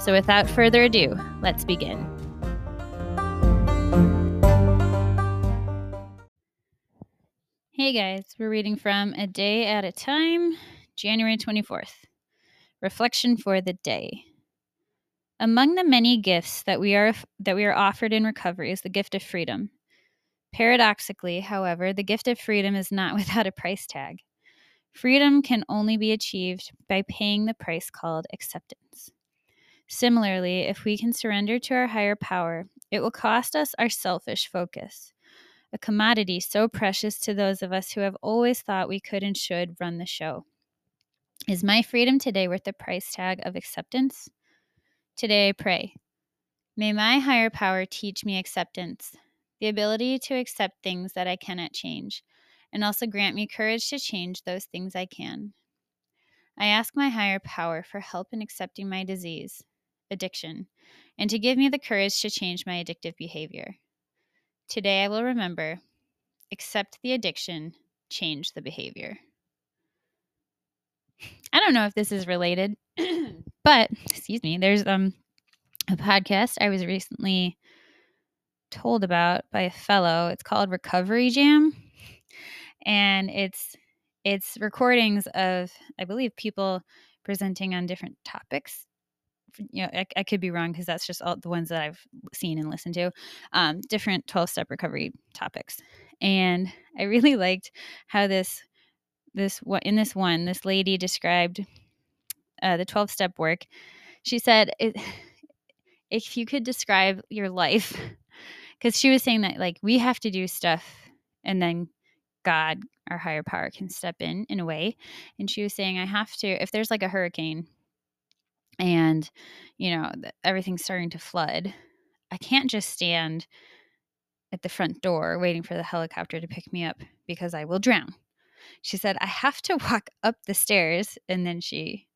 So without further ado, let's begin. Hey guys, we're reading from A Day at a Time, January 24th. Reflection for the day. Among the many gifts that we are that we are offered in recovery is the gift of freedom. Paradoxically, however, the gift of freedom is not without a price tag. Freedom can only be achieved by paying the price called acceptance. Similarly, if we can surrender to our higher power, it will cost us our selfish focus, a commodity so precious to those of us who have always thought we could and should run the show. Is my freedom today worth the price tag of acceptance? Today I pray. May my higher power teach me acceptance, the ability to accept things that I cannot change, and also grant me courage to change those things I can. I ask my higher power for help in accepting my disease, addiction and to give me the courage to change my addictive behavior. Today I will remember accept the addiction, change the behavior. I don't know if this is related, but excuse me, there's um a podcast I was recently told about by a fellow. It's called Recovery Jam. And it's it's recordings of I believe people presenting on different topics you know, I, I could be wrong because that's just all the ones that I've seen and listened to, um, different 12 step recovery topics. And I really liked how this, this, what in this one, this lady described uh, the 12 step work. She said, it, if you could describe your life, because she was saying that like we have to do stuff and then God, our higher power, can step in in a way. And she was saying, I have to, if there's like a hurricane and you know everything's starting to flood i can't just stand at the front door waiting for the helicopter to pick me up because i will drown. She said i have to walk up the stairs and then she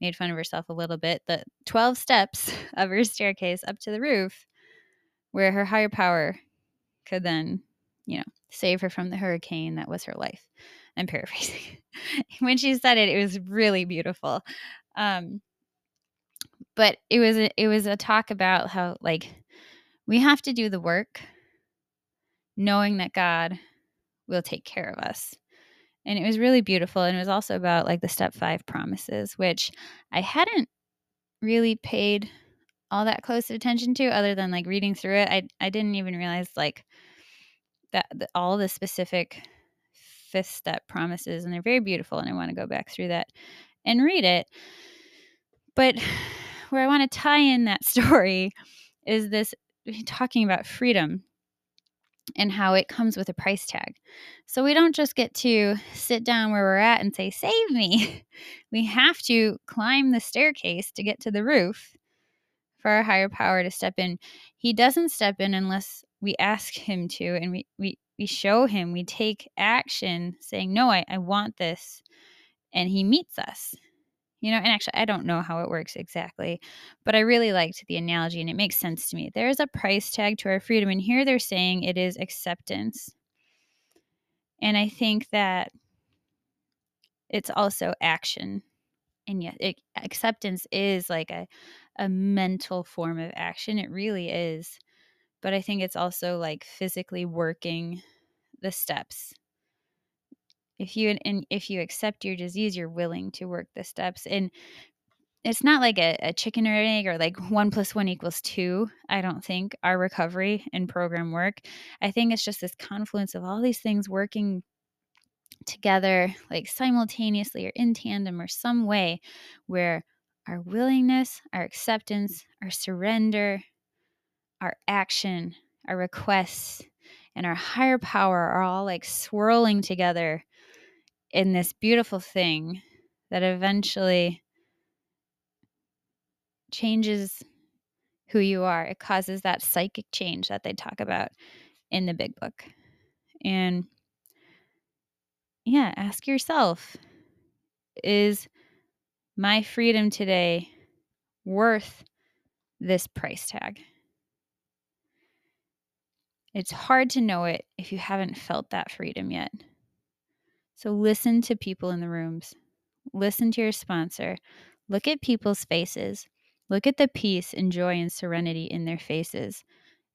made fun of herself a little bit the 12 steps of her staircase up to the roof where her higher power could then you know save her from the hurricane that was her life. I'm paraphrasing. When she said it it was really beautiful. Um, but it was a, it was a talk about how like we have to do the work knowing that God will take care of us. And it was really beautiful and it was also about like the step 5 promises which I hadn't really paid all that close attention to other than like reading through it. I I didn't even realize like that, that all the specific fifth step promises and they're very beautiful and I want to go back through that and read it. But where I want to tie in that story is this eh, talking about freedom and how it comes with a price tag. So we don't just get to sit down where we're at and say, Save me. We have to climb the staircase to get to the roof for our higher power to step in. He doesn't step in unless we ask him to and we, we, we show him, we take action saying, No, I, I want this. And he meets us you know and actually i don't know how it works exactly but i really liked the analogy and it makes sense to me. There is a price tag to our freedom and here they're saying it is acceptance. And i think that it's also action and yet it, acceptance is like a, a mental form of action it really is but i think it's also like physically working the steps if you and if you accept your disease you're willing to work the steps and it's not like a, a chicken or an egg or like one plus one equals two. I don't think our recovery and program work. I think it's just this confluence of all these things working together, like simultaneously or in tandem or some way where our willingness, our acceptance, our surrender, our action, our requests, and our higher power are all like swirling together in this beautiful thing that eventually changes who you are. It causes that psychic change that they talk about in the big book. And yeah, ask yourself is my freedom today worth this price tag? It's hard to know it if you haven't felt that freedom yet. So listen to people in the rooms, listen to your sponsor, look at people's faces, look at the peace and joy and serenity in their faces,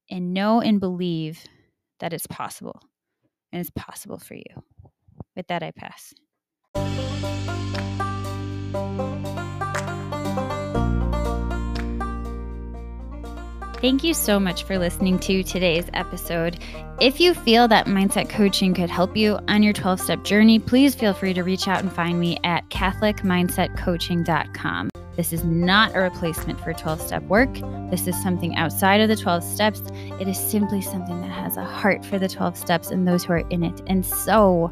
and know and believe that it's possible and it's possible for you. With that, I pass. Thank you so much for listening to today's episode. If you feel that mindset coaching could help you on your 12 step journey, please feel free to reach out and find me at CatholicMindsetCoaching.com. This is not a replacement for 12 step work. This is something outside of the 12 steps. It is simply something that has a heart for the 12 steps and those who are in it. And so,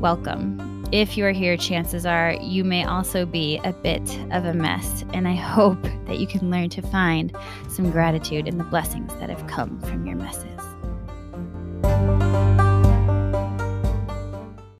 welcome. If you are here, chances are you may also be a bit of a mess. And I hope that you can learn to find some gratitude in the blessings that have come from your messes.